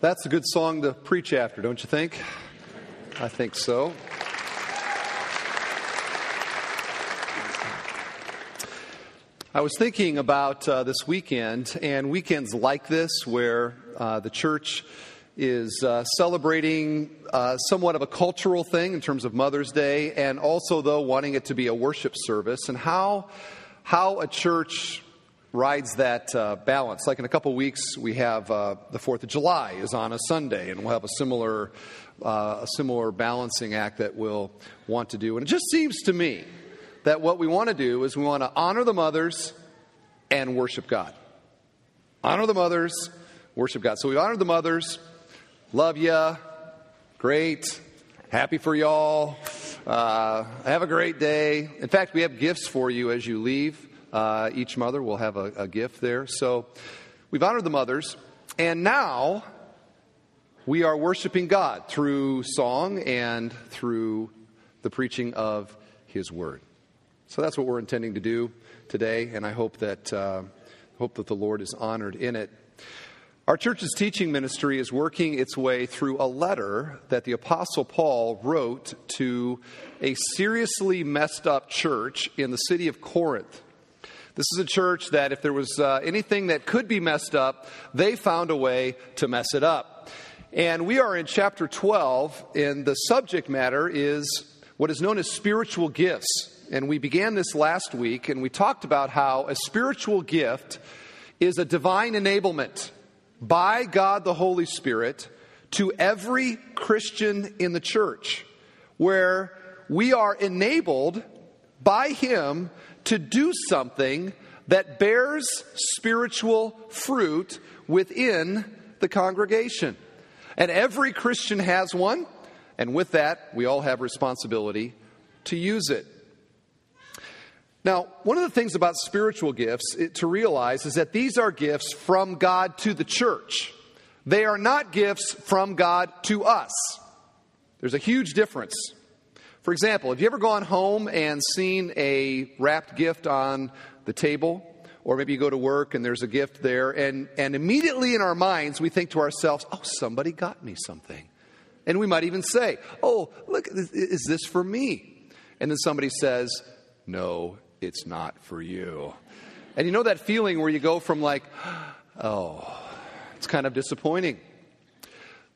That's a good song to preach after, don't you think? I think so. I was thinking about uh, this weekend and weekends like this where uh, the church is uh, celebrating uh, somewhat of a cultural thing in terms of Mother's Day and also, though, wanting it to be a worship service and how, how a church rides that uh, balance. Like in a couple weeks, we have uh, the Fourth of July is on a Sunday, and we'll have a similar uh, a similar balancing act that we'll want to do. And it just seems to me that what we want to do is we want to honor the mothers and worship God. Honor the mothers, worship God. So we honor the mothers. Love ya. Great. Happy for y'all. Uh, have a great day. In fact, we have gifts for you as you leave. Uh, each mother will have a, a gift there. So we've honored the mothers. And now we are worshiping God through song and through the preaching of His Word. So that's what we're intending to do today, and I hope that, uh, hope that the Lord is honored in it. Our church's teaching ministry is working its way through a letter that the Apostle Paul wrote to a seriously messed up church in the city of Corinth. This is a church that, if there was uh, anything that could be messed up, they found a way to mess it up. And we are in chapter 12, and the subject matter is what is known as spiritual gifts. And we began this last week, and we talked about how a spiritual gift is a divine enablement by God the Holy Spirit to every Christian in the church, where we are enabled by Him to do something that bears spiritual fruit within the congregation. And every Christian has one, and with that, we all have responsibility to use it. Now, one of the things about spiritual gifts to realize is that these are gifts from God to the church. They are not gifts from God to us. There's a huge difference. For example, have you ever gone home and seen a wrapped gift on the table? Or maybe you go to work and there's a gift there, and, and immediately in our minds we think to ourselves, oh, somebody got me something. And we might even say, oh, look, is this for me? And then somebody says, no, it's not for you. And you know that feeling where you go from like, oh, it's kind of disappointing.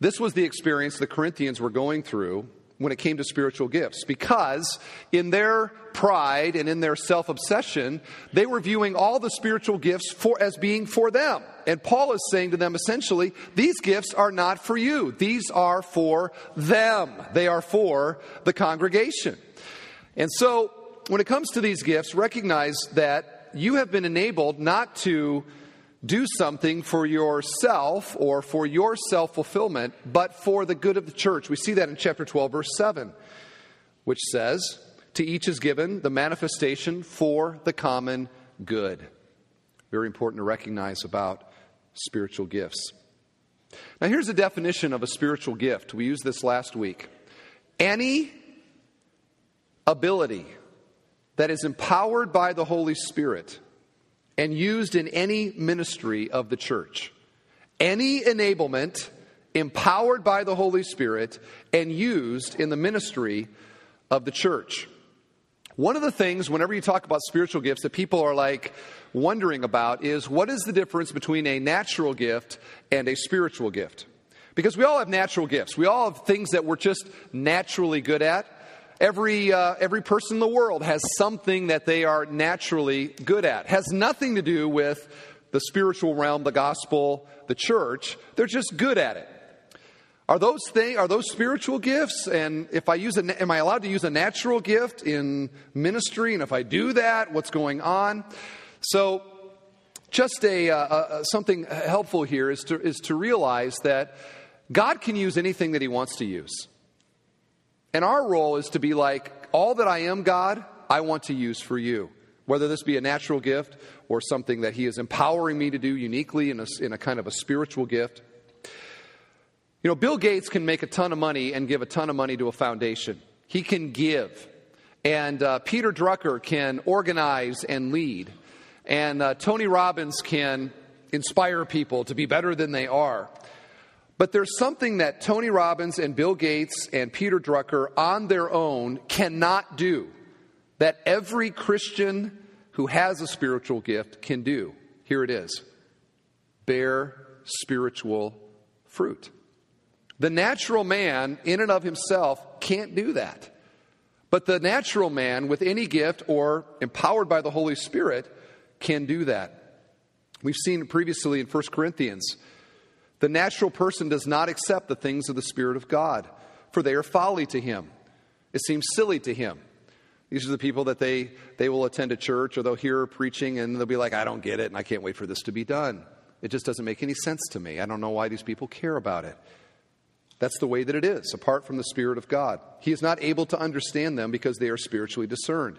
This was the experience the Corinthians were going through when it came to spiritual gifts. Because in their pride and in their self-obsession they were viewing all the spiritual gifts for as being for them. And paul is saying to them essentially these gifts are not for you. These are for them. They are for the congregation. And so when it comes to these gifts, recognize that you have been enabled not to do something for yourself or for your self fulfillment, but for the good of the church. We see that in chapter 12, verse 7, which says, To each is given the manifestation for the common good. Very important to recognize about spiritual gifts. Now, here's a definition of a spiritual gift. We used this last week. Any ability that is empowered by the Holy Spirit and used in any ministry of the church. Any enablement empowered by the Holy Spirit and used in the ministry of the church. One of the things, whenever you talk about spiritual gifts, that people are like wondering about is what is the difference between a natural gift and a spiritual gift? Because we all have natural gifts. We all have things that we're just naturally good at. Every, uh, every person in the world has something that they are naturally good at. Has nothing to do with the spiritual realm, the gospel, the church. They're just good at it. Are those things, are those spiritual gifts? And if I use a, am I allowed to use a natural gift in ministry? And if I do that, what's going on? So, just a, uh, uh, something helpful here is to, is to realize that God can use anything that He wants to use. And our role is to be like, all that I am, God, I want to use for you. Whether this be a natural gift or something that He is empowering me to do uniquely in a, in a kind of a spiritual gift. You know, Bill Gates can make a ton of money and give a ton of money to a foundation. He can give. And uh, Peter Drucker can organize and lead. And uh, Tony Robbins can inspire people to be better than they are. But there's something that Tony Robbins and Bill Gates and Peter Drucker on their own cannot do that every Christian who has a spiritual gift can do. Here it is bear spiritual fruit. The natural man, in and of himself, can't do that. But the natural man, with any gift or empowered by the Holy Spirit, can do that. We've seen previously in 1 Corinthians the natural person does not accept the things of the Spirit of God, for they are folly to him. It seems silly to him. These are the people that they, they will attend a church or they'll hear preaching and they'll be like, I don't get it and I can't wait for this to be done. It just doesn't make any sense to me. I don't know why these people care about it. That's the way that it is, apart from the Spirit of God. He is not able to understand them because they are spiritually discerned.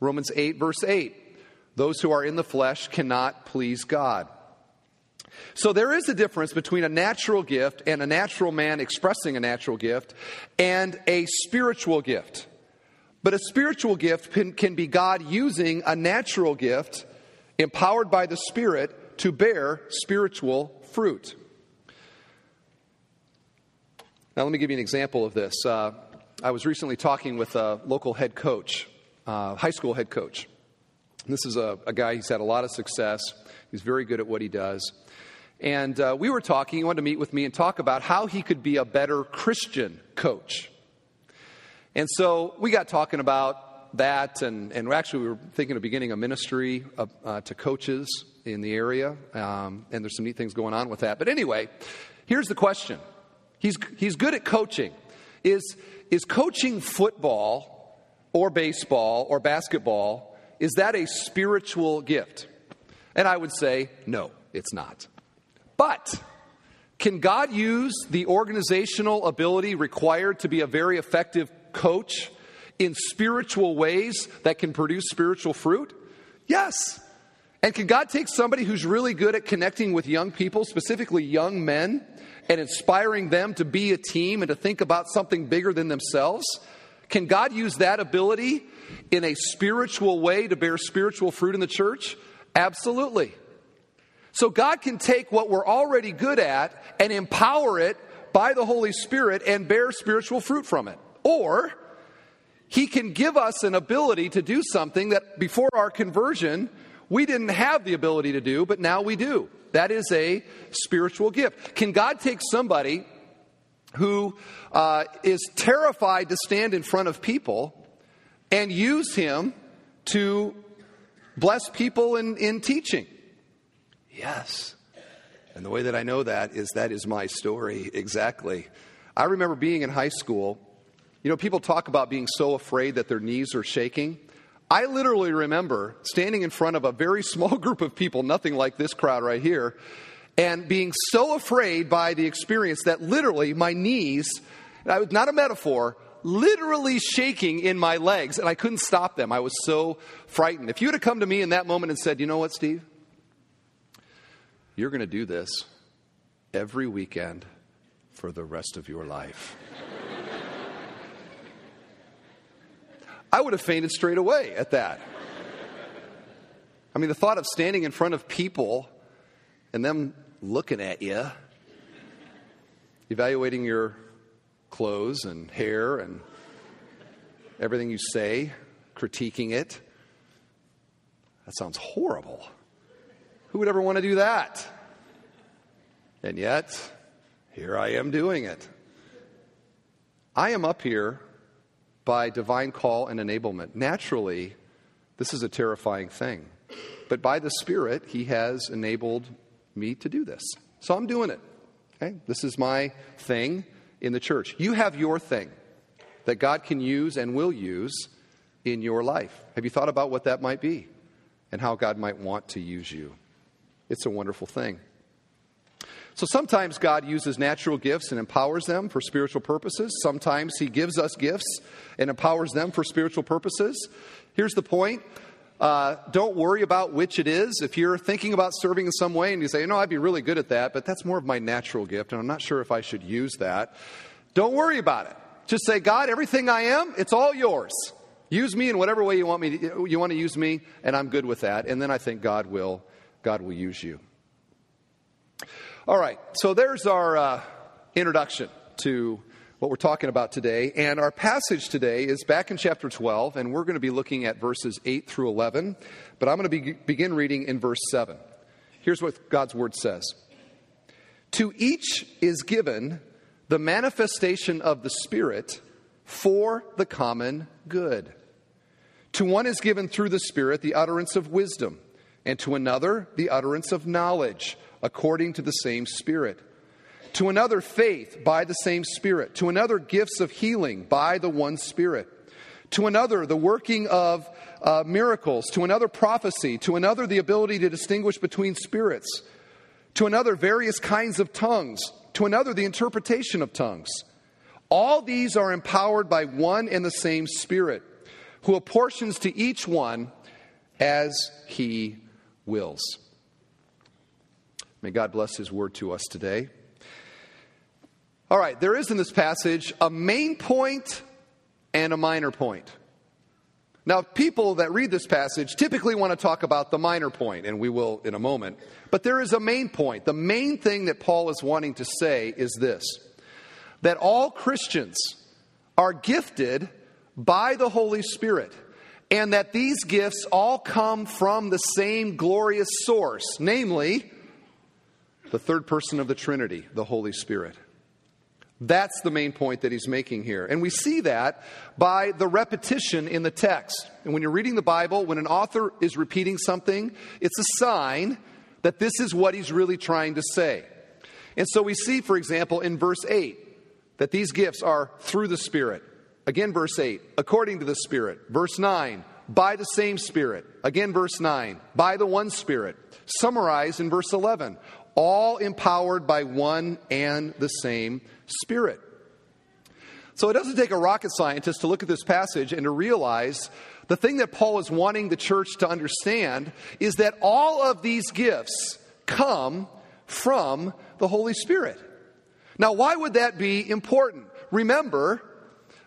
Romans 8, verse 8 those who are in the flesh cannot please God. So there is a difference between a natural gift and a natural man expressing a natural gift and a spiritual gift. But a spiritual gift can, can be God using a natural gift empowered by the Spirit to bear spiritual fruit. Now, let me give you an example of this. Uh, I was recently talking with a local head coach, uh, high school head coach. This is a, a guy, he's had a lot of success. He's very good at what he does. And uh, we were talking, he wanted to meet with me and talk about how he could be a better Christian coach. And so we got talking about that, and, and actually, we were thinking of beginning a ministry of, uh, to coaches in the area, um, and there's some neat things going on with that. But anyway, here's the question He's, he's good at coaching. Is, is coaching football or baseball or basketball, is that a spiritual gift? And I would say, no, it's not. But can God use the organizational ability required to be a very effective coach in spiritual ways that can produce spiritual fruit? Yes. And can God take somebody who's really good at connecting with young people, specifically young men, and inspiring them to be a team and to think about something bigger than themselves? Can God use that ability in a spiritual way to bear spiritual fruit in the church? Absolutely. So God can take what we're already good at and empower it by the Holy Spirit and bear spiritual fruit from it. Or He can give us an ability to do something that before our conversion we didn't have the ability to do, but now we do. That is a spiritual gift. Can God take somebody who uh, is terrified to stand in front of people and use him to bless people in, in teaching? Yes. And the way that I know that is that is my story exactly. I remember being in high school. You know, people talk about being so afraid that their knees are shaking. I literally remember standing in front of a very small group of people, nothing like this crowd right here, and being so afraid by the experience that literally my knees, not a metaphor, literally shaking in my legs, and I couldn't stop them. I was so frightened. If you had come to me in that moment and said, You know what, Steve? You're going to do this every weekend for the rest of your life. I would have fainted straight away at that. I mean, the thought of standing in front of people and them looking at you, evaluating your clothes and hair and everything you say, critiquing it, that sounds horrible. Who would ever want to do that? And yet, here I am doing it. I am up here by divine call and enablement. Naturally, this is a terrifying thing. But by the Spirit, He has enabled me to do this. So I'm doing it. Okay? This is my thing in the church. You have your thing that God can use and will use in your life. Have you thought about what that might be and how God might want to use you? It's a wonderful thing. So sometimes God uses natural gifts and empowers them for spiritual purposes. Sometimes He gives us gifts and empowers them for spiritual purposes. Here's the point uh, don't worry about which it is. If you're thinking about serving in some way and you say, you know, I'd be really good at that, but that's more of my natural gift, and I'm not sure if I should use that, don't worry about it. Just say, God, everything I am, it's all yours. Use me in whatever way you want me to, you want to use me, and I'm good with that. And then I think God will God will use you. All right, so there's our, uh, introduction to what we're talking about today. And our passage today is back in chapter 12, and we're going to be looking at verses 8 through 11. But I'm going to be, begin reading in verse 7. Here's what God's word says To each is given the manifestation of the Spirit for the common good. To one is given through the Spirit the utterance of wisdom, and to another the utterance of knowledge, according to the same Spirit. To another, faith by the same Spirit. To another, gifts of healing by the one Spirit. To another, the working of uh, miracles. To another, prophecy. To another, the ability to distinguish between spirits. To another, various kinds of tongues. To another, the interpretation of tongues. All these are empowered by one and the same Spirit, who apportions to each one as he wills. May God bless his word to us today. All right, there is in this passage a main point and a minor point. Now, people that read this passage typically want to talk about the minor point, and we will in a moment. But there is a main point. The main thing that Paul is wanting to say is this that all Christians are gifted by the Holy Spirit, and that these gifts all come from the same glorious source, namely the third person of the Trinity, the Holy Spirit. That's the main point that he's making here. And we see that by the repetition in the text. And when you're reading the Bible, when an author is repeating something, it's a sign that this is what he's really trying to say. And so we see, for example, in verse 8, that these gifts are through the Spirit. Again, verse 8, according to the Spirit. Verse 9, by the same Spirit. Again, verse 9, by the one Spirit. Summarized in verse 11, all empowered by one and the same Spirit. So it doesn't take a rocket scientist to look at this passage and to realize the thing that Paul is wanting the church to understand is that all of these gifts come from the Holy Spirit. Now, why would that be important? Remember,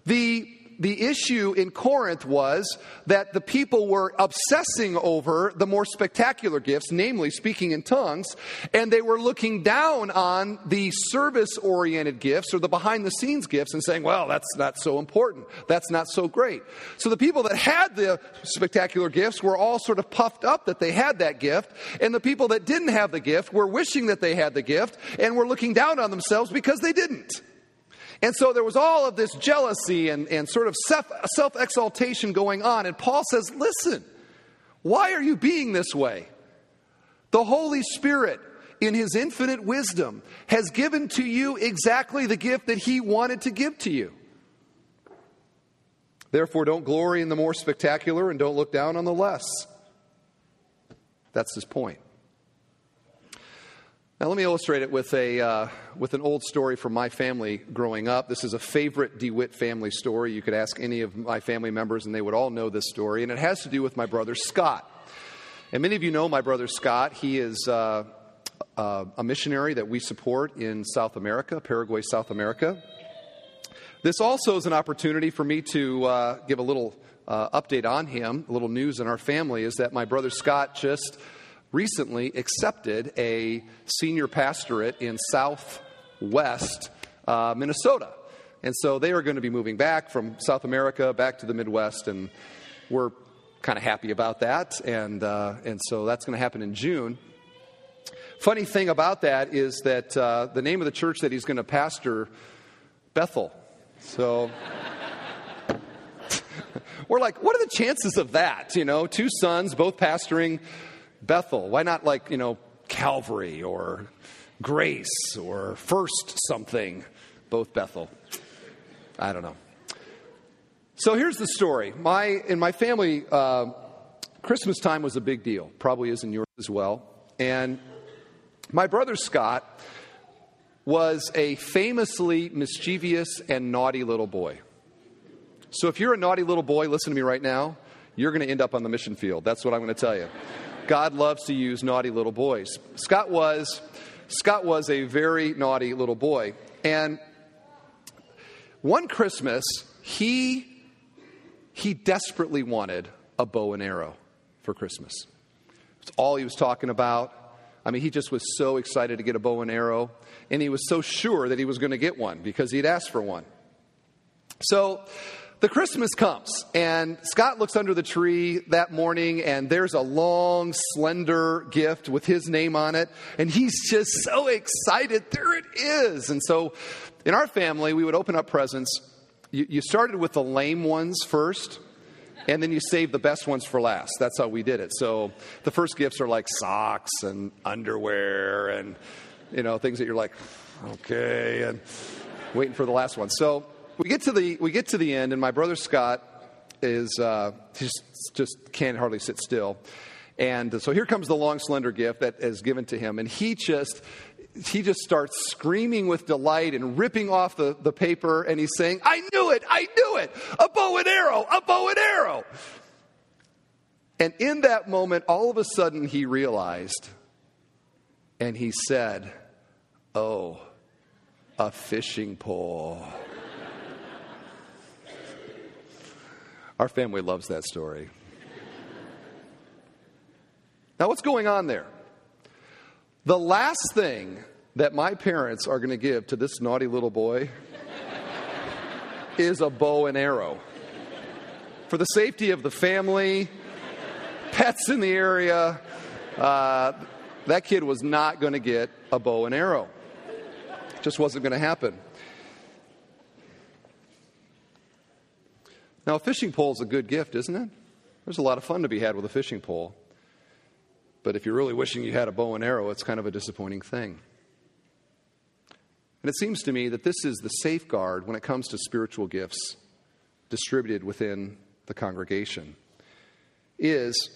the the issue in Corinth was that the people were obsessing over the more spectacular gifts, namely speaking in tongues, and they were looking down on the service oriented gifts or the behind the scenes gifts and saying, well, that's not so important. That's not so great. So the people that had the spectacular gifts were all sort of puffed up that they had that gift, and the people that didn't have the gift were wishing that they had the gift and were looking down on themselves because they didn't. And so there was all of this jealousy and, and sort of self exaltation going on. And Paul says, Listen, why are you being this way? The Holy Spirit, in his infinite wisdom, has given to you exactly the gift that he wanted to give to you. Therefore, don't glory in the more spectacular and don't look down on the less. That's his point. Now, let me illustrate it with, a, uh, with an old story from my family growing up. This is a favorite DeWitt family story. You could ask any of my family members, and they would all know this story. And it has to do with my brother Scott. And many of you know my brother Scott. He is uh, uh, a missionary that we support in South America, Paraguay, South America. This also is an opportunity for me to uh, give a little uh, update on him, a little news in our family is that my brother Scott just recently accepted a senior pastorate in southwest uh, Minnesota. And so they are going to be moving back from South America back to the Midwest, and we're kind of happy about that. And, uh, and so that's going to happen in June. Funny thing about that is that uh, the name of the church that he's going to pastor, Bethel. So we're like, what are the chances of that? You know, two sons, both pastoring Bethel? Why not like, you know, Calvary or Grace or First something? Both Bethel. I don't know. So here's the story. My in my family, uh, Christmas time was a big deal. Probably is in yours as well. And my brother Scott was a famously mischievous and naughty little boy. So if you're a naughty little boy, listen to me right now. You're going to end up on the mission field. That's what I'm going to tell you. God loves to use naughty little boys. Scott was Scott was a very naughty little boy. And one Christmas, he he desperately wanted a bow and arrow for Christmas. It's all he was talking about. I mean, he just was so excited to get a bow and arrow, and he was so sure that he was going to get one because he'd asked for one. So the Christmas comes, and Scott looks under the tree that morning, and there's a long, slender gift with his name on it, and he's just so excited. There it is. And so in our family, we would open up presents. You, you started with the lame ones first, and then you save the best ones for last. That's how we did it. So the first gifts are like socks and underwear and, you know, things that you're like, okay, and waiting for the last one. So we get to the we get to the end, and my brother Scott is uh, just just can't hardly sit still. And so here comes the long, slender gift that is given to him, and he just he just starts screaming with delight and ripping off the, the paper, and he's saying, "I knew it! I knew it! A bow and arrow! A bow and arrow!" And in that moment, all of a sudden, he realized, and he said, "Oh, a fishing pole." Our family loves that story. Now, what's going on there? The last thing that my parents are going to give to this naughty little boy is a bow and arrow. For the safety of the family, pets in the area, uh, that kid was not going to get a bow and arrow. It just wasn't going to happen. Now, a fishing pole is a good gift, isn't it? There's a lot of fun to be had with a fishing pole. But if you're really wishing you had a bow and arrow, it's kind of a disappointing thing. And it seems to me that this is the safeguard when it comes to spiritual gifts distributed within the congregation is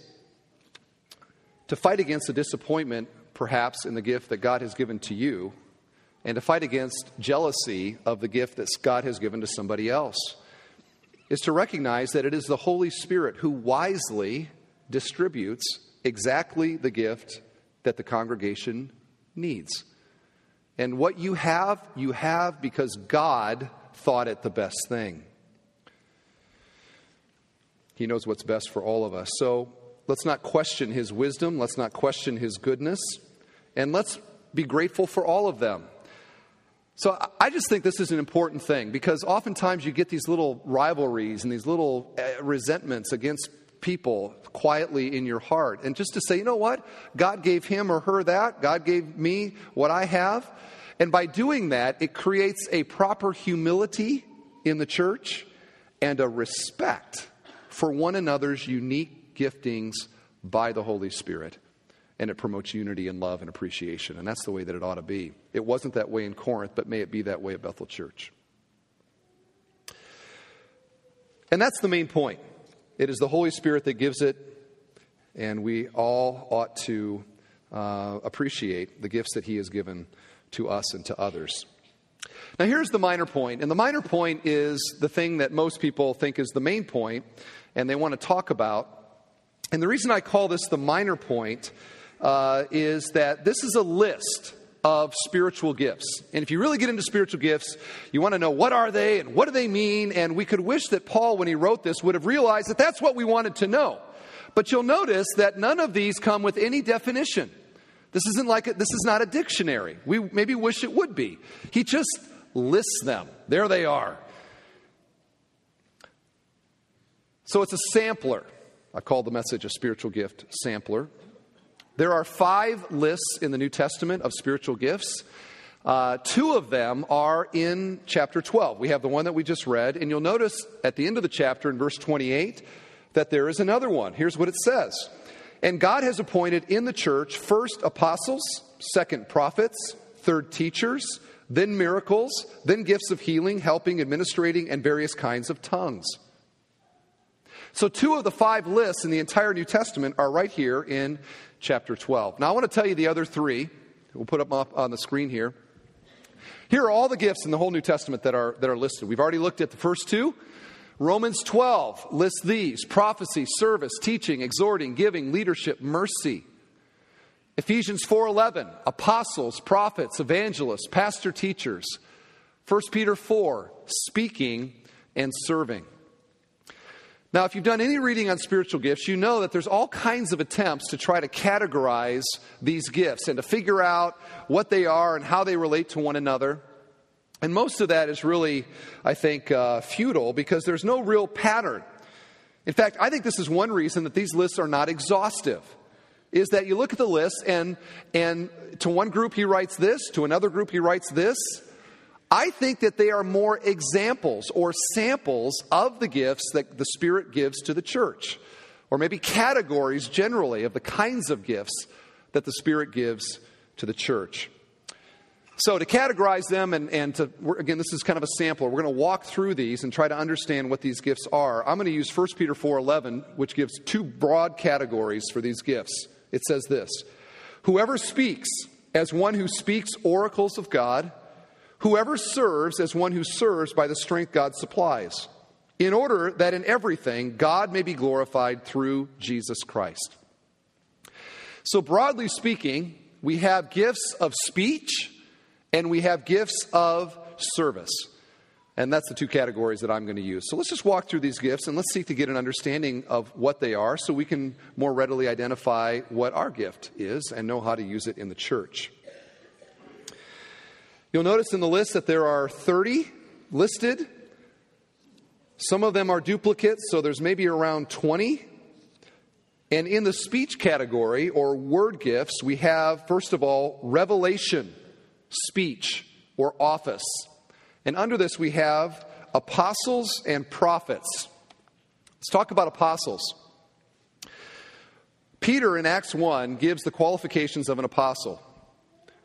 to fight against the disappointment perhaps in the gift that God has given to you and to fight against jealousy of the gift that God has given to somebody else is to recognize that it is the Holy Spirit who wisely distributes exactly the gift that the congregation needs. And what you have, you have because God thought it the best thing. He knows what's best for all of us. So let's not question his wisdom, let's not question his goodness, and let's be grateful for all of them. So I just think this is an important thing because oftentimes you get these little rivalries and these little uh, resentments against people quietly in your heart. And just to say, you know what? God gave him or her that. God gave me what I have. And by doing that, it creates a proper humility in the church and a respect for one another's unique giftings by the Holy Spirit and it promotes unity and love and appreciation. And that's the way that it ought to be. It wasn't that way in Corinth, but may it be that way at Bethel Church. And that's the main point. It is the Holy Spirit that gives it, and we all ought to uh, appreciate the gifts that He has given to us and to others. Now, here's the minor point, and the minor point is the thing that most people think is the main point, and they want to talk about. And the reason I call this the minor point uh, is that this is a list of spiritual gifts. And if you really get into spiritual gifts, you want to know what are they and what do they mean? And we could wish that Paul, when he wrote this, would have realized that that's what we wanted to know. But you'll notice that none of these come with any definition. This isn't like a, this is not a dictionary. We maybe wish it would be. He just lists them. There they are. So it's a sampler. I call the message a spiritual gift sampler. There are five lists in the New Testament of spiritual gifts. Uh, two of them are in chapter 12. We have the one that we just read, and you'll notice at the end of the chapter in verse 28 that there is another one. Here's what it says And God has appointed in the church first apostles, second prophets, third teachers, then miracles, then gifts of healing, helping, administrating, and various kinds of tongues. So, two of the five lists in the entire New Testament are right here in chapter 12. Now, I want to tell you the other three. We'll put them up on the screen here. Here are all the gifts in the whole New Testament that are, that are listed. We've already looked at the first two. Romans 12 lists these prophecy, service, teaching, exhorting, giving, leadership, mercy. Ephesians 4:11 apostles, prophets, evangelists, pastor teachers. 1 Peter 4 speaking and serving. Now, if you've done any reading on spiritual gifts, you know that there's all kinds of attempts to try to categorize these gifts and to figure out what they are and how they relate to one another. And most of that is really, I think, uh, futile because there's no real pattern. In fact, I think this is one reason that these lists are not exhaustive. Is that you look at the list and and to one group he writes this, to another group he writes this, I think that they are more examples or samples of the gifts that the Spirit gives to the church, or maybe categories generally of the kinds of gifts that the Spirit gives to the church. So, to categorize them, and, and to, again, this is kind of a sampler. We're going to walk through these and try to understand what these gifts are. I'm going to use 1 Peter 4.11, which gives two broad categories for these gifts. It says this Whoever speaks as one who speaks oracles of God, Whoever serves as one who serves by the strength God supplies, in order that in everything God may be glorified through Jesus Christ. So, broadly speaking, we have gifts of speech and we have gifts of service. And that's the two categories that I'm going to use. So let's just walk through these gifts and let's seek to get an understanding of what they are so we can more readily identify what our gift is and know how to use it in the church. You'll notice in the list that there are 30 listed. Some of them are duplicates, so there's maybe around 20. And in the speech category or word gifts, we have, first of all, revelation, speech, or office. And under this, we have apostles and prophets. Let's talk about apostles. Peter in Acts 1 gives the qualifications of an apostle.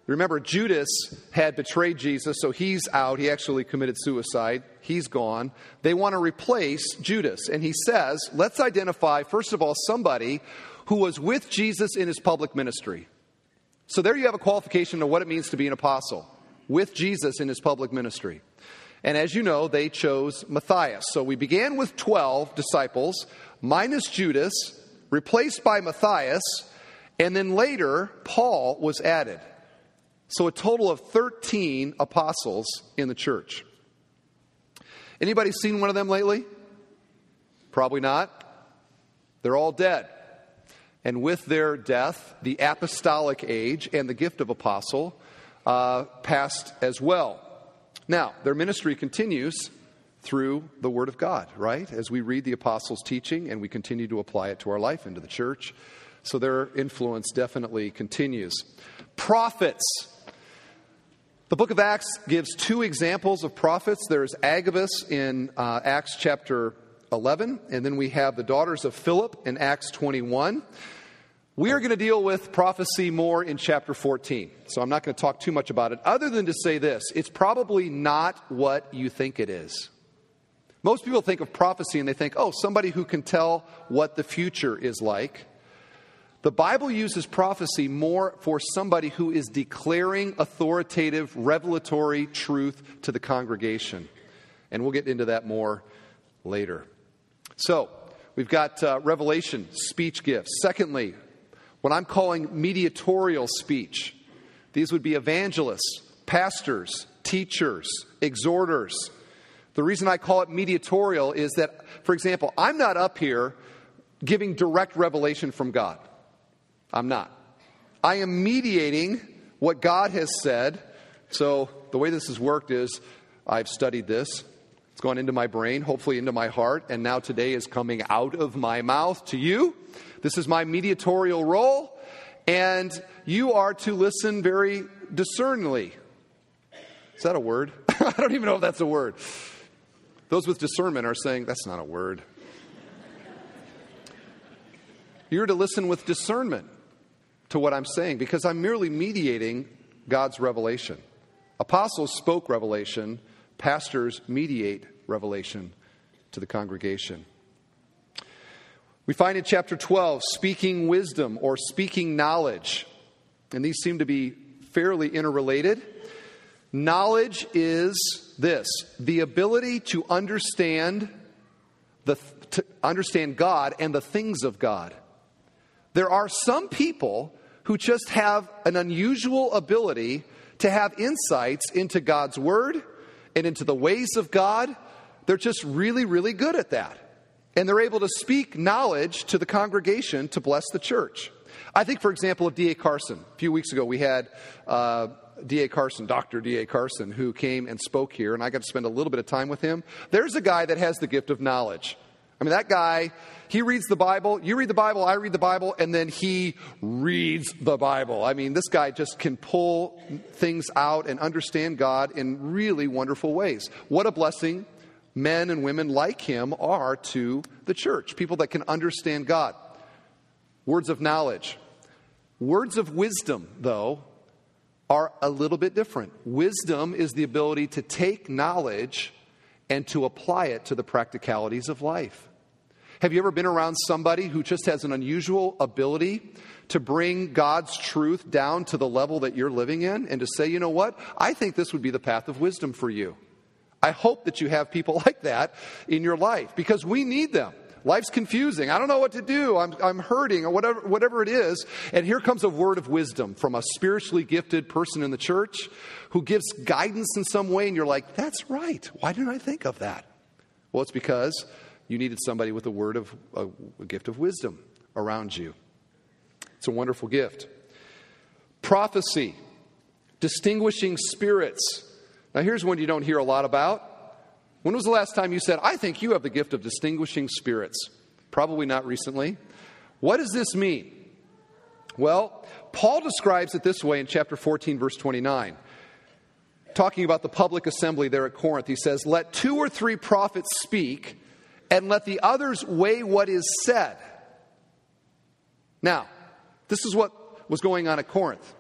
Remember, Judas had betrayed Jesus, so he's out. He actually committed suicide. He's gone. They want to replace Judas. And he says, let's identify, first of all, somebody who was with Jesus in his public ministry. So there you have a qualification of what it means to be an apostle, with Jesus in his public ministry. And as you know, they chose Matthias. So we began with 12 disciples, minus Judas, replaced by Matthias, and then later, Paul was added. So a total of 13 apostles in the church. Anybody seen one of them lately? Probably not. They're all dead. And with their death, the apostolic age and the gift of apostle uh, passed as well. Now, their ministry continues through the Word of God, right? As we read the apostles' teaching and we continue to apply it to our life into the church. So their influence definitely continues. Prophets. The book of Acts gives two examples of prophets. There's Agabus in uh, Acts chapter 11, and then we have the daughters of Philip in Acts 21. We are going to deal with prophecy more in chapter 14, so I'm not going to talk too much about it, other than to say this it's probably not what you think it is. Most people think of prophecy and they think, oh, somebody who can tell what the future is like. The Bible uses prophecy more for somebody who is declaring authoritative, revelatory truth to the congregation. And we'll get into that more later. So, we've got uh, revelation, speech gifts. Secondly, what I'm calling mediatorial speech. These would be evangelists, pastors, teachers, exhorters. The reason I call it mediatorial is that, for example, I'm not up here giving direct revelation from God. I'm not. I am mediating what God has said. So the way this has worked is I've studied this. It's gone into my brain, hopefully into my heart, and now today is coming out of my mouth to you. This is my mediatorial role, and you are to listen very discerningly. Is that a word? I don't even know if that's a word. Those with discernment are saying, that's not a word. You're to listen with discernment to what I'm saying because I'm merely mediating God's revelation. Apostles spoke revelation, pastors mediate revelation to the congregation. We find in chapter 12 speaking wisdom or speaking knowledge, and these seem to be fairly interrelated. Knowledge is this the ability to understand the to understand God and the things of God. There are some people who just have an unusual ability to have insights into God's Word and into the ways of God. They're just really, really good at that. and they're able to speak knowledge to the congregation to bless the church. I think, for example, of D.A. Carson. A few weeks ago, we had uh, D.A. Carson, Dr. D.A. Carson, who came and spoke here, and I got to spend a little bit of time with him. There's a guy that has the gift of knowledge. I mean, that guy, he reads the Bible, you read the Bible, I read the Bible, and then he reads the Bible. I mean, this guy just can pull things out and understand God in really wonderful ways. What a blessing men and women like him are to the church, people that can understand God. Words of knowledge. Words of wisdom, though, are a little bit different. Wisdom is the ability to take knowledge and to apply it to the practicalities of life. Have you ever been around somebody who just has an unusual ability to bring God's truth down to the level that you're living in and to say, you know what? I think this would be the path of wisdom for you. I hope that you have people like that in your life because we need them. Life's confusing. I don't know what to do. I'm, I'm hurting or whatever, whatever it is. And here comes a word of wisdom from a spiritually gifted person in the church who gives guidance in some way. And you're like, that's right. Why didn't I think of that? Well, it's because you needed somebody with a word of a, a gift of wisdom around you. It's a wonderful gift. Prophecy, distinguishing spirits. Now, here's one you don't hear a lot about when was the last time you said, I think you have the gift of distinguishing spirits? Probably not recently. What does this mean? Well, Paul describes it this way in chapter 14, verse 29. Talking about the public assembly there at Corinth, he says, Let two or three prophets speak, and let the others weigh what is said. Now, this is what was going on at Corinth.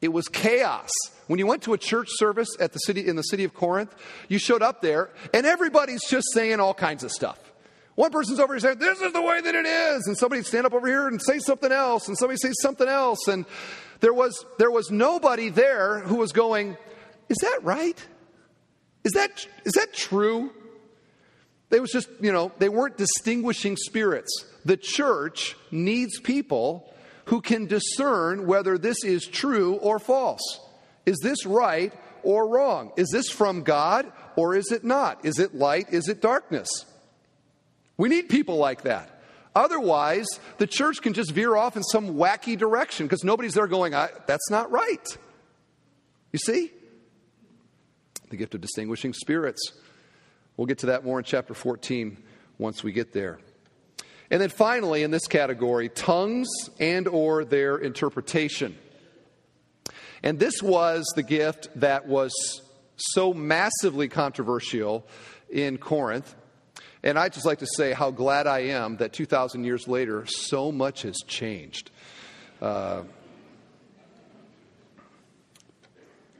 It was chaos. When you went to a church service at the city in the city of Corinth, you showed up there and everybody's just saying all kinds of stuff. One person's over here saying, This is the way that it is, and somebody stand up over here and say something else, and somebody say something else, and there was there was nobody there who was going, Is that right? Is that is that true? They was just, you know, they weren't distinguishing spirits. The church needs people who can discern whether this is true or false. Is this right or wrong? Is this from God or is it not? Is it light? Is it darkness? We need people like that. Otherwise, the church can just veer off in some wacky direction because nobody's there going, that's not right. You see? The gift of distinguishing spirits. We'll get to that more in chapter 14 once we get there. And then finally in this category, tongues and or their interpretation. And this was the gift that was so massively controversial in Corinth. And I'd just like to say how glad I am that 2,000 years later, so much has changed. Uh,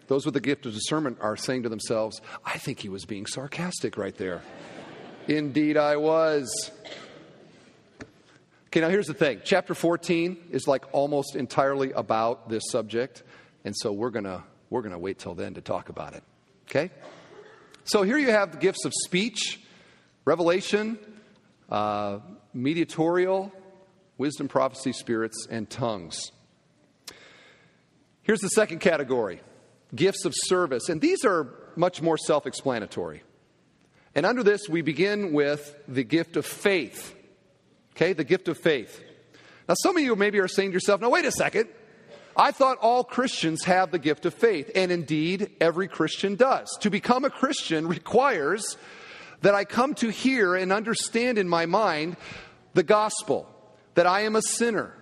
those with the gift of discernment are saying to themselves, I think he was being sarcastic right there. Indeed, I was. Okay, now here's the thing. Chapter 14 is like almost entirely about this subject, and so we're going to we're going to wait till then to talk about it. Okay? So here you have the gifts of speech, revelation, uh, mediatorial, wisdom, prophecy, spirits, and tongues. Here's the second category gifts of service, and these are much more self explanatory. And under this, we begin with the gift of faith. Okay, the gift of faith. Now, some of you maybe are saying to yourself, now, wait a second. I thought all Christians have the gift of faith, and indeed, every Christian does. To become a Christian requires that I come to hear and understand in my mind the gospel, that I am a sinner,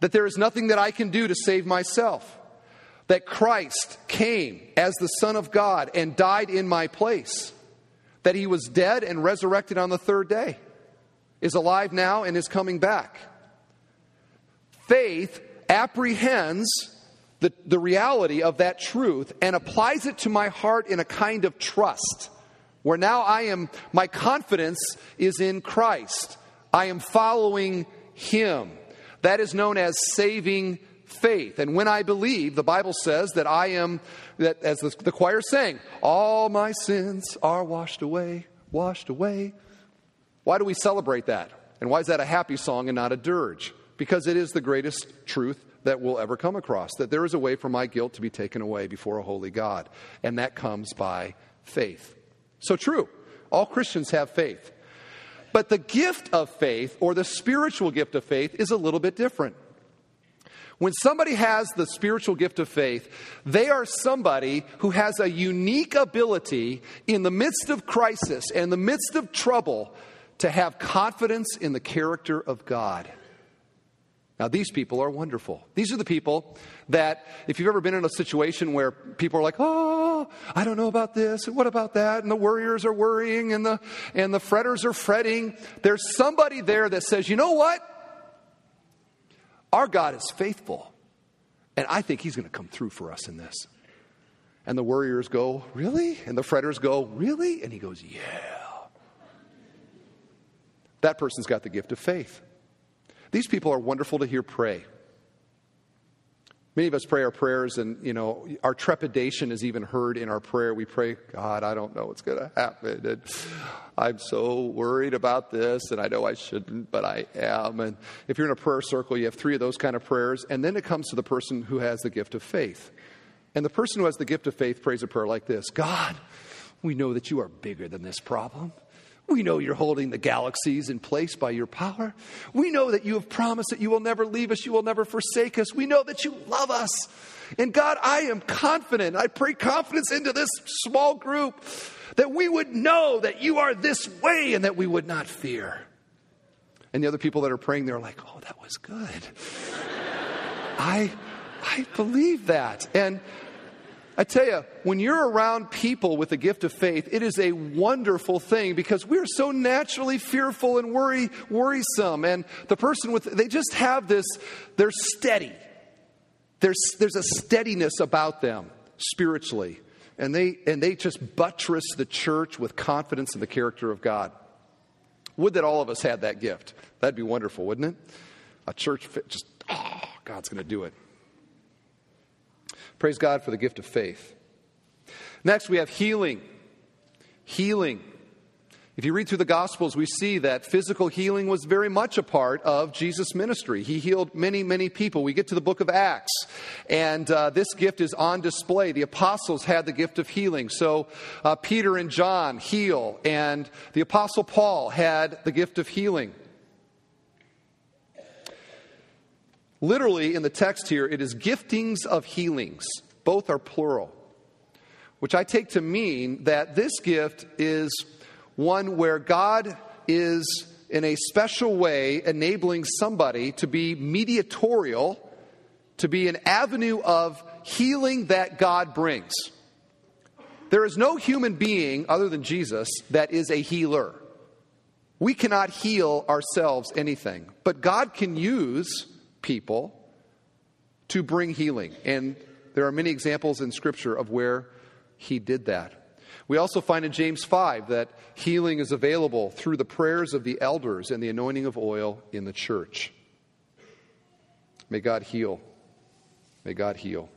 that there is nothing that I can do to save myself, that Christ came as the Son of God and died in my place, that he was dead and resurrected on the third day is alive now and is coming back. Faith apprehends the, the reality of that truth and applies it to my heart in a kind of trust where now I am, my confidence is in Christ. I am following Him. That is known as saving faith. And when I believe, the Bible says that I am, that as the, the choir sang, all my sins are washed away, washed away. Why do we celebrate that? And why is that a happy song and not a dirge? Because it is the greatest truth that we'll ever come across that there is a way for my guilt to be taken away before a holy God, and that comes by faith. So, true, all Christians have faith. But the gift of faith, or the spiritual gift of faith, is a little bit different. When somebody has the spiritual gift of faith, they are somebody who has a unique ability in the midst of crisis and the midst of trouble to have confidence in the character of God. Now, these people are wonderful. These are the people that, if you've ever been in a situation where people are like, oh, I don't know about this, and what about that, and the worriers are worrying, and the, and the fretters are fretting, there's somebody there that says, you know what? Our God is faithful, and I think He's going to come through for us in this. And the worriers go, Really? And the fretters go, Really? And he goes, Yeah. That person's got the gift of faith. These people are wonderful to hear pray. Many of us pray our prayers, and you know our trepidation is even heard in our prayer. We pray, God, I don't know what's going to happen, and I'm so worried about this, and I know I shouldn't, but I am. And if you're in a prayer circle, you have three of those kind of prayers, and then it comes to the person who has the gift of faith, and the person who has the gift of faith prays a prayer like this: God, we know that you are bigger than this problem. We know you're holding the galaxies in place by your power. We know that you have promised that you will never leave us, you will never forsake us. We know that you love us. And God, I am confident. I pray confidence into this small group that we would know that you are this way and that we would not fear. And the other people that are praying, they're like, oh, that was good. I, I believe that. And I tell you, when you're around people with the gift of faith, it is a wonderful thing because we're so naturally fearful and worry, worrisome. And the person with, they just have this, they're steady. There's, there's a steadiness about them spiritually. And they, and they just buttress the church with confidence in the character of God. Would that all of us had that gift? That'd be wonderful, wouldn't it? A church, just, oh, God's going to do it. Praise God for the gift of faith. Next, we have healing. Healing. If you read through the Gospels, we see that physical healing was very much a part of Jesus' ministry. He healed many, many people. We get to the book of Acts, and uh, this gift is on display. The apostles had the gift of healing. So uh, Peter and John heal, and the apostle Paul had the gift of healing. Literally, in the text here, it is giftings of healings. Both are plural, which I take to mean that this gift is one where God is, in a special way, enabling somebody to be mediatorial, to be an avenue of healing that God brings. There is no human being other than Jesus that is a healer. We cannot heal ourselves anything, but God can use people to bring healing. And there are many examples in Scripture of where he did that. We also find in James 5 that healing is available through the prayers of the elders and the anointing of oil in the church. May God heal. May God heal.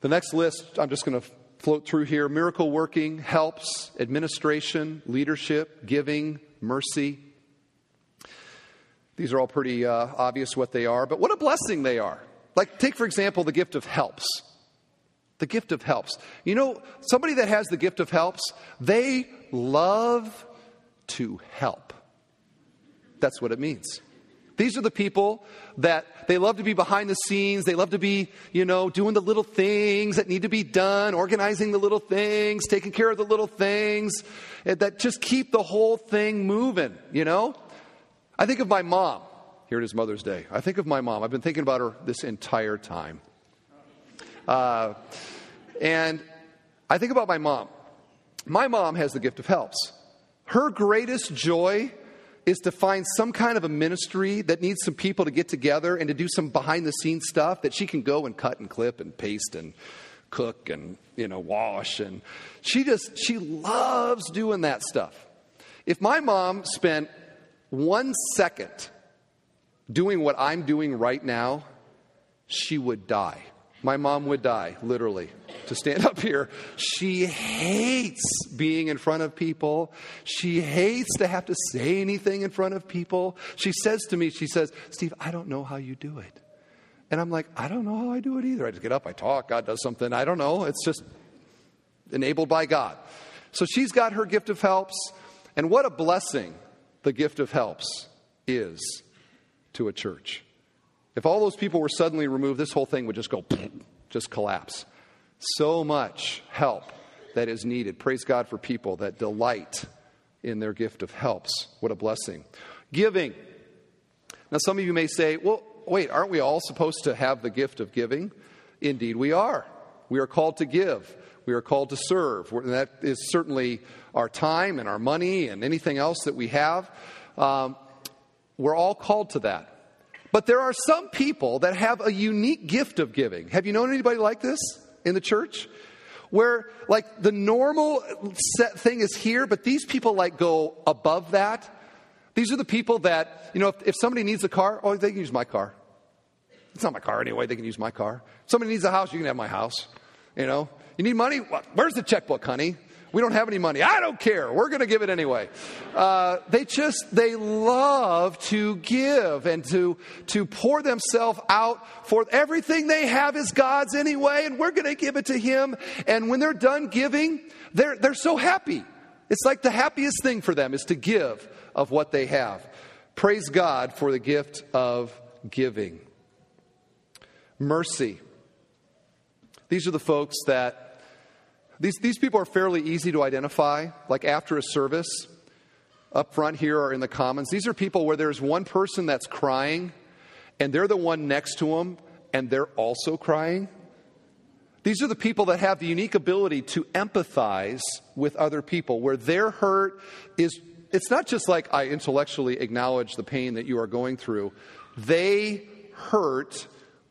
The next list, I'm just going to float through here miracle working, helps, administration, leadership, giving, mercy, these are all pretty uh, obvious what they are, but what a blessing they are. Like, take for example the gift of helps. The gift of helps. You know, somebody that has the gift of helps, they love to help. That's what it means. These are the people that they love to be behind the scenes. They love to be, you know, doing the little things that need to be done, organizing the little things, taking care of the little things eh, that just keep the whole thing moving, you know? I think of my mom. Here it is Mother's Day. I think of my mom. I've been thinking about her this entire time. Uh, and I think about my mom. My mom has the gift of helps. Her greatest joy is to find some kind of a ministry that needs some people to get together and to do some behind the scenes stuff that she can go and cut and clip and paste and cook and you know wash and she just she loves doing that stuff if my mom spent one second doing what I'm doing right now, she would die. My mom would die, literally, to stand up here. She hates being in front of people. She hates to have to say anything in front of people. She says to me, she says, Steve, I don't know how you do it. And I'm like, I don't know how I do it either. I just get up, I talk, God does something. I don't know. It's just enabled by God. So she's got her gift of helps. And what a blessing the gift of helps is to a church. If all those people were suddenly removed, this whole thing would just go, just collapse. So much help that is needed. Praise God for people that delight in their gift of helps. What a blessing. Giving. Now, some of you may say, well, wait, aren't we all supposed to have the gift of giving? Indeed, we are. We are called to give. We are called to serve. And that is certainly our time and our money and anything else that we have. Um, we're all called to that. But there are some people that have a unique gift of giving. Have you known anybody like this in the church? Where, like, the normal set thing is here, but these people, like, go above that. These are the people that, you know, if, if somebody needs a car, oh, they can use my car. It's not my car anyway, they can use my car. Somebody needs a house, you can have my house. You know, you need money? Where's the checkbook, honey? We don't have any money. I don't care. We're going to give it anyway. Uh, they just, they love to give and to, to pour themselves out for everything they have is God's anyway, and we're going to give it to Him. And when they're done giving, they're, they're so happy. It's like the happiest thing for them is to give of what they have. Praise God for the gift of giving. Mercy. These are the folks that these, these people are fairly easy to identify, like after a service, up front here or in the commons. These are people where there's one person that's crying, and they're the one next to them, and they're also crying. These are the people that have the unique ability to empathize with other people, where their hurt is, it's not just like I intellectually acknowledge the pain that you are going through. They hurt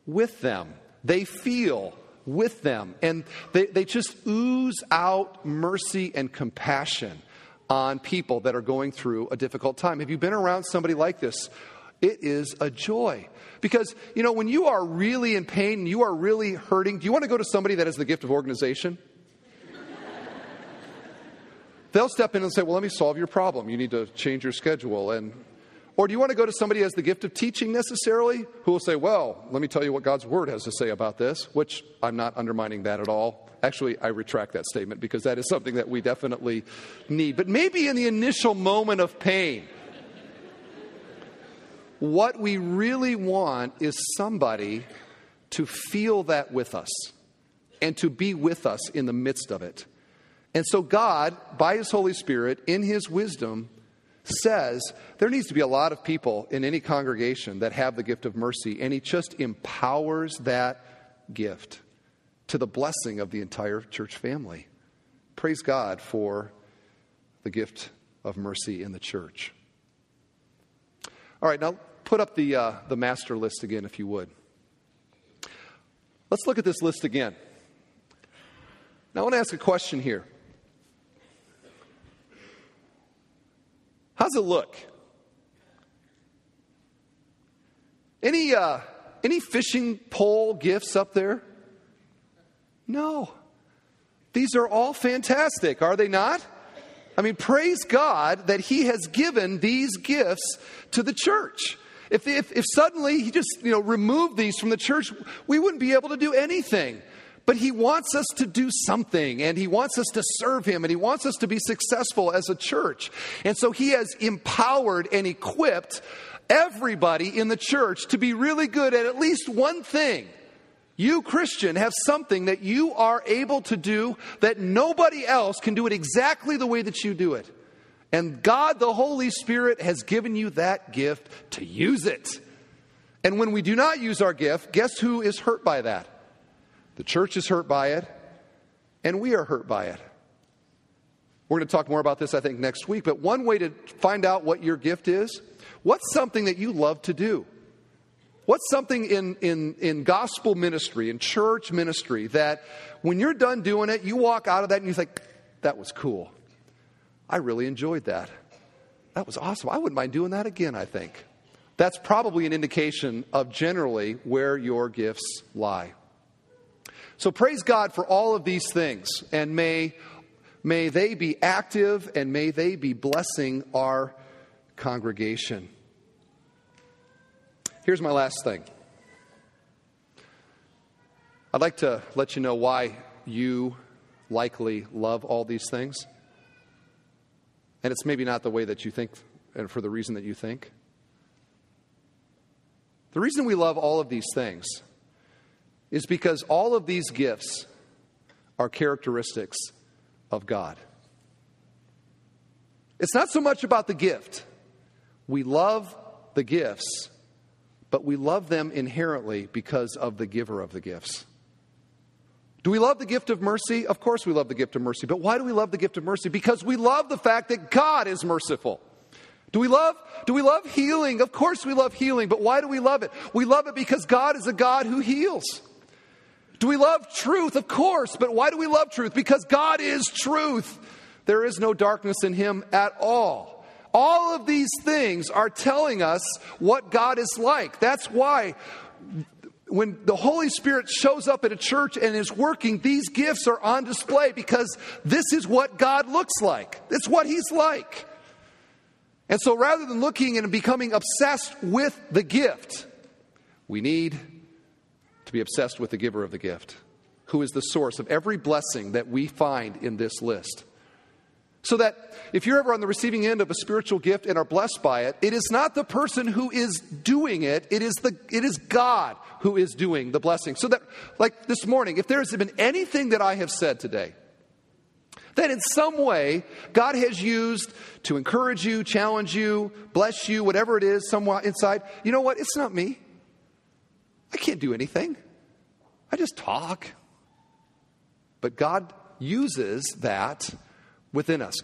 with them, they feel with them. And they, they just ooze out mercy and compassion on people that are going through a difficult time. Have you been around somebody like this? It is a joy. Because, you know, when you are really in pain and you are really hurting, do you want to go to somebody that has the gift of organization? They'll step in and say, Well, let me solve your problem. You need to change your schedule. And or do you want to go to somebody who has the gift of teaching necessarily, who will say, Well, let me tell you what God's Word has to say about this, which I'm not undermining that at all. Actually, I retract that statement because that is something that we definitely need. But maybe in the initial moment of pain, what we really want is somebody to feel that with us and to be with us in the midst of it. And so, God, by His Holy Spirit, in His wisdom, says there needs to be a lot of people in any congregation that have the gift of mercy, and he just empowers that gift to the blessing of the entire church family. Praise God for the gift of mercy in the church. All right, now put up the, uh, the master list again, if you would. Let's look at this list again. Now, I want to ask a question here. How's it look? Any, uh, any fishing pole gifts up there? No. These are all fantastic, are they not? I mean, praise God that He has given these gifts to the church. If, if, if suddenly He just you know, removed these from the church, we wouldn't be able to do anything. But he wants us to do something and he wants us to serve him and he wants us to be successful as a church. And so he has empowered and equipped everybody in the church to be really good at at least one thing. You, Christian, have something that you are able to do that nobody else can do it exactly the way that you do it. And God, the Holy Spirit, has given you that gift to use it. And when we do not use our gift, guess who is hurt by that? The church is hurt by it, and we are hurt by it. We're going to talk more about this, I think, next week. But one way to find out what your gift is what's something that you love to do? What's something in, in, in gospel ministry, in church ministry, that when you're done doing it, you walk out of that and you think, that was cool. I really enjoyed that. That was awesome. I wouldn't mind doing that again, I think. That's probably an indication of generally where your gifts lie. So praise God for all of these things, and may, may they be active and may they be blessing our congregation. Here's my last thing. I'd like to let you know why you likely love all these things. and it's maybe not the way that you think and for the reason that you think. The reason we love all of these things is because all of these gifts are characteristics of God. It's not so much about the gift. We love the gifts, but we love them inherently because of the giver of the gifts. Do we love the gift of mercy? Of course, we love the gift of mercy. But why do we love the gift of mercy? Because we love the fact that God is merciful. Do we love do we love healing? Of course we love healing, but why do we love it? We love it because God is a God who heals. Do we love truth? Of course, but why do we love truth? Because God is truth. There is no darkness in him at all. All of these things are telling us what God is like. That's why when the Holy Spirit shows up at a church and is working, these gifts are on display because this is what God looks like. It's what He's like. And so rather than looking and becoming obsessed with the gift, we need to be obsessed with the giver of the gift, who is the source of every blessing that we find in this list. So that if you're ever on the receiving end of a spiritual gift and are blessed by it, it is not the person who is doing it, it is, the, it is God who is doing the blessing. So that, like this morning, if there has been anything that I have said today, that in some way God has used to encourage you, challenge you, bless you, whatever it is, somewhat inside, you know what? It's not me. I can't do anything. I just talk. But God uses that within us.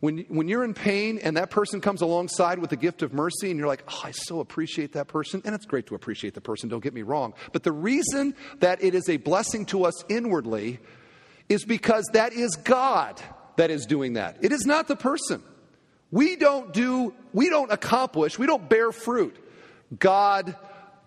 When, when you're in pain and that person comes alongside with the gift of mercy and you're like, oh, I so appreciate that person, and it's great to appreciate the person, don't get me wrong. But the reason that it is a blessing to us inwardly is because that is God that is doing that. It is not the person. We don't do, we don't accomplish, we don't bear fruit. God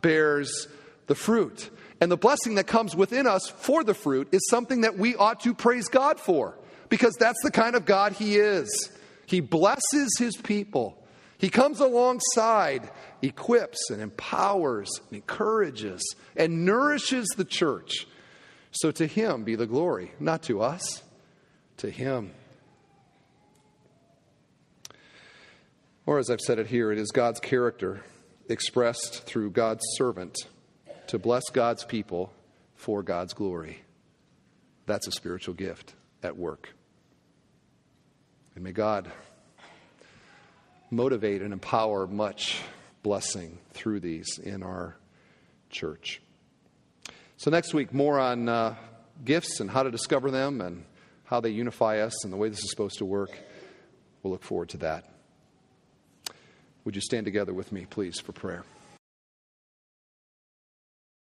bears the fruit. And the blessing that comes within us for the fruit is something that we ought to praise God for because that's the kind of God He is. He blesses His people. He comes alongside, equips and empowers, and encourages, and nourishes the church. So to Him be the glory, not to us, to Him. Or as I've said it here, it is God's character expressed through God's servant to bless God's people for God's glory. That's a spiritual gift at work. And may God motivate and empower much blessing through these in our church. So, next week, more on uh, gifts and how to discover them and how they unify us and the way this is supposed to work. We'll look forward to that. Would you stand together with me, please, for prayer?